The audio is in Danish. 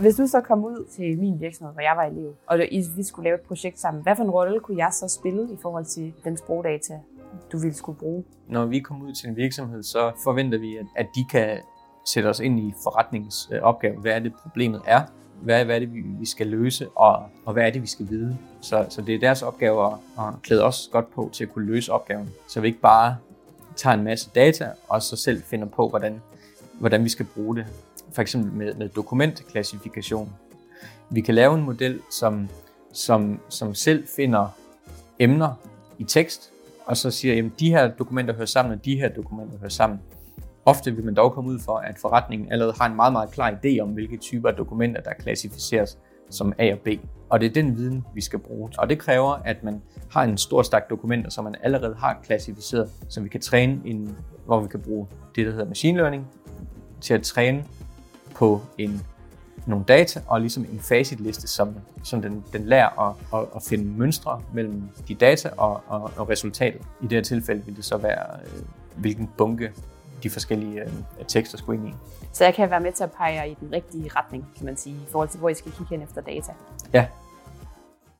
Hvis du så kom ud til min virksomhed, hvor jeg var elev, og vi skulle lave et projekt sammen, hvad for en rolle kunne jeg så spille i forhold til den sprogdata, du ville skulle bruge? Når vi kommer ud til en virksomhed, så forventer vi, at de kan sætte os ind i forretningsopgaven. Hvad er det, problemet er? Hvad, hvad er det, vi skal løse? Og, og hvad er det, vi skal vide? Så, så det er deres opgave at, at klæde os godt på til at kunne løse opgaven. Så vi ikke bare tager en masse data, og så selv finder på, hvordan, hvordan vi skal bruge det. For eksempel med, med dokumentklassifikation. Vi kan lave en model, som, som, som selv finder emner i tekst, og så siger, at de her dokumenter hører sammen, og de her dokumenter hører sammen. Ofte vil man dog komme ud for, at forretningen allerede har en meget, meget klar idé om, hvilke typer af dokumenter, der klassificeres som A og B. Og det er den viden, vi skal bruge. Og det kræver, at man har en stor stak dokumenter, som man allerede har klassificeret, som vi kan træne, en, hvor vi kan bruge det, der hedder machine learning, til at træne på en, nogle data og ligesom en facitliste, som, som den, den lærer at, at, at finde mønstre mellem de data og, og, og resultatet. I det her tilfælde vil det så være, øh, hvilken bunke de forskellige øh, tekster skulle ind i. Så jeg kan være med til at pege i den rigtige retning, kan man sige, i forhold til, hvor I skal kigge hen efter data. Ja,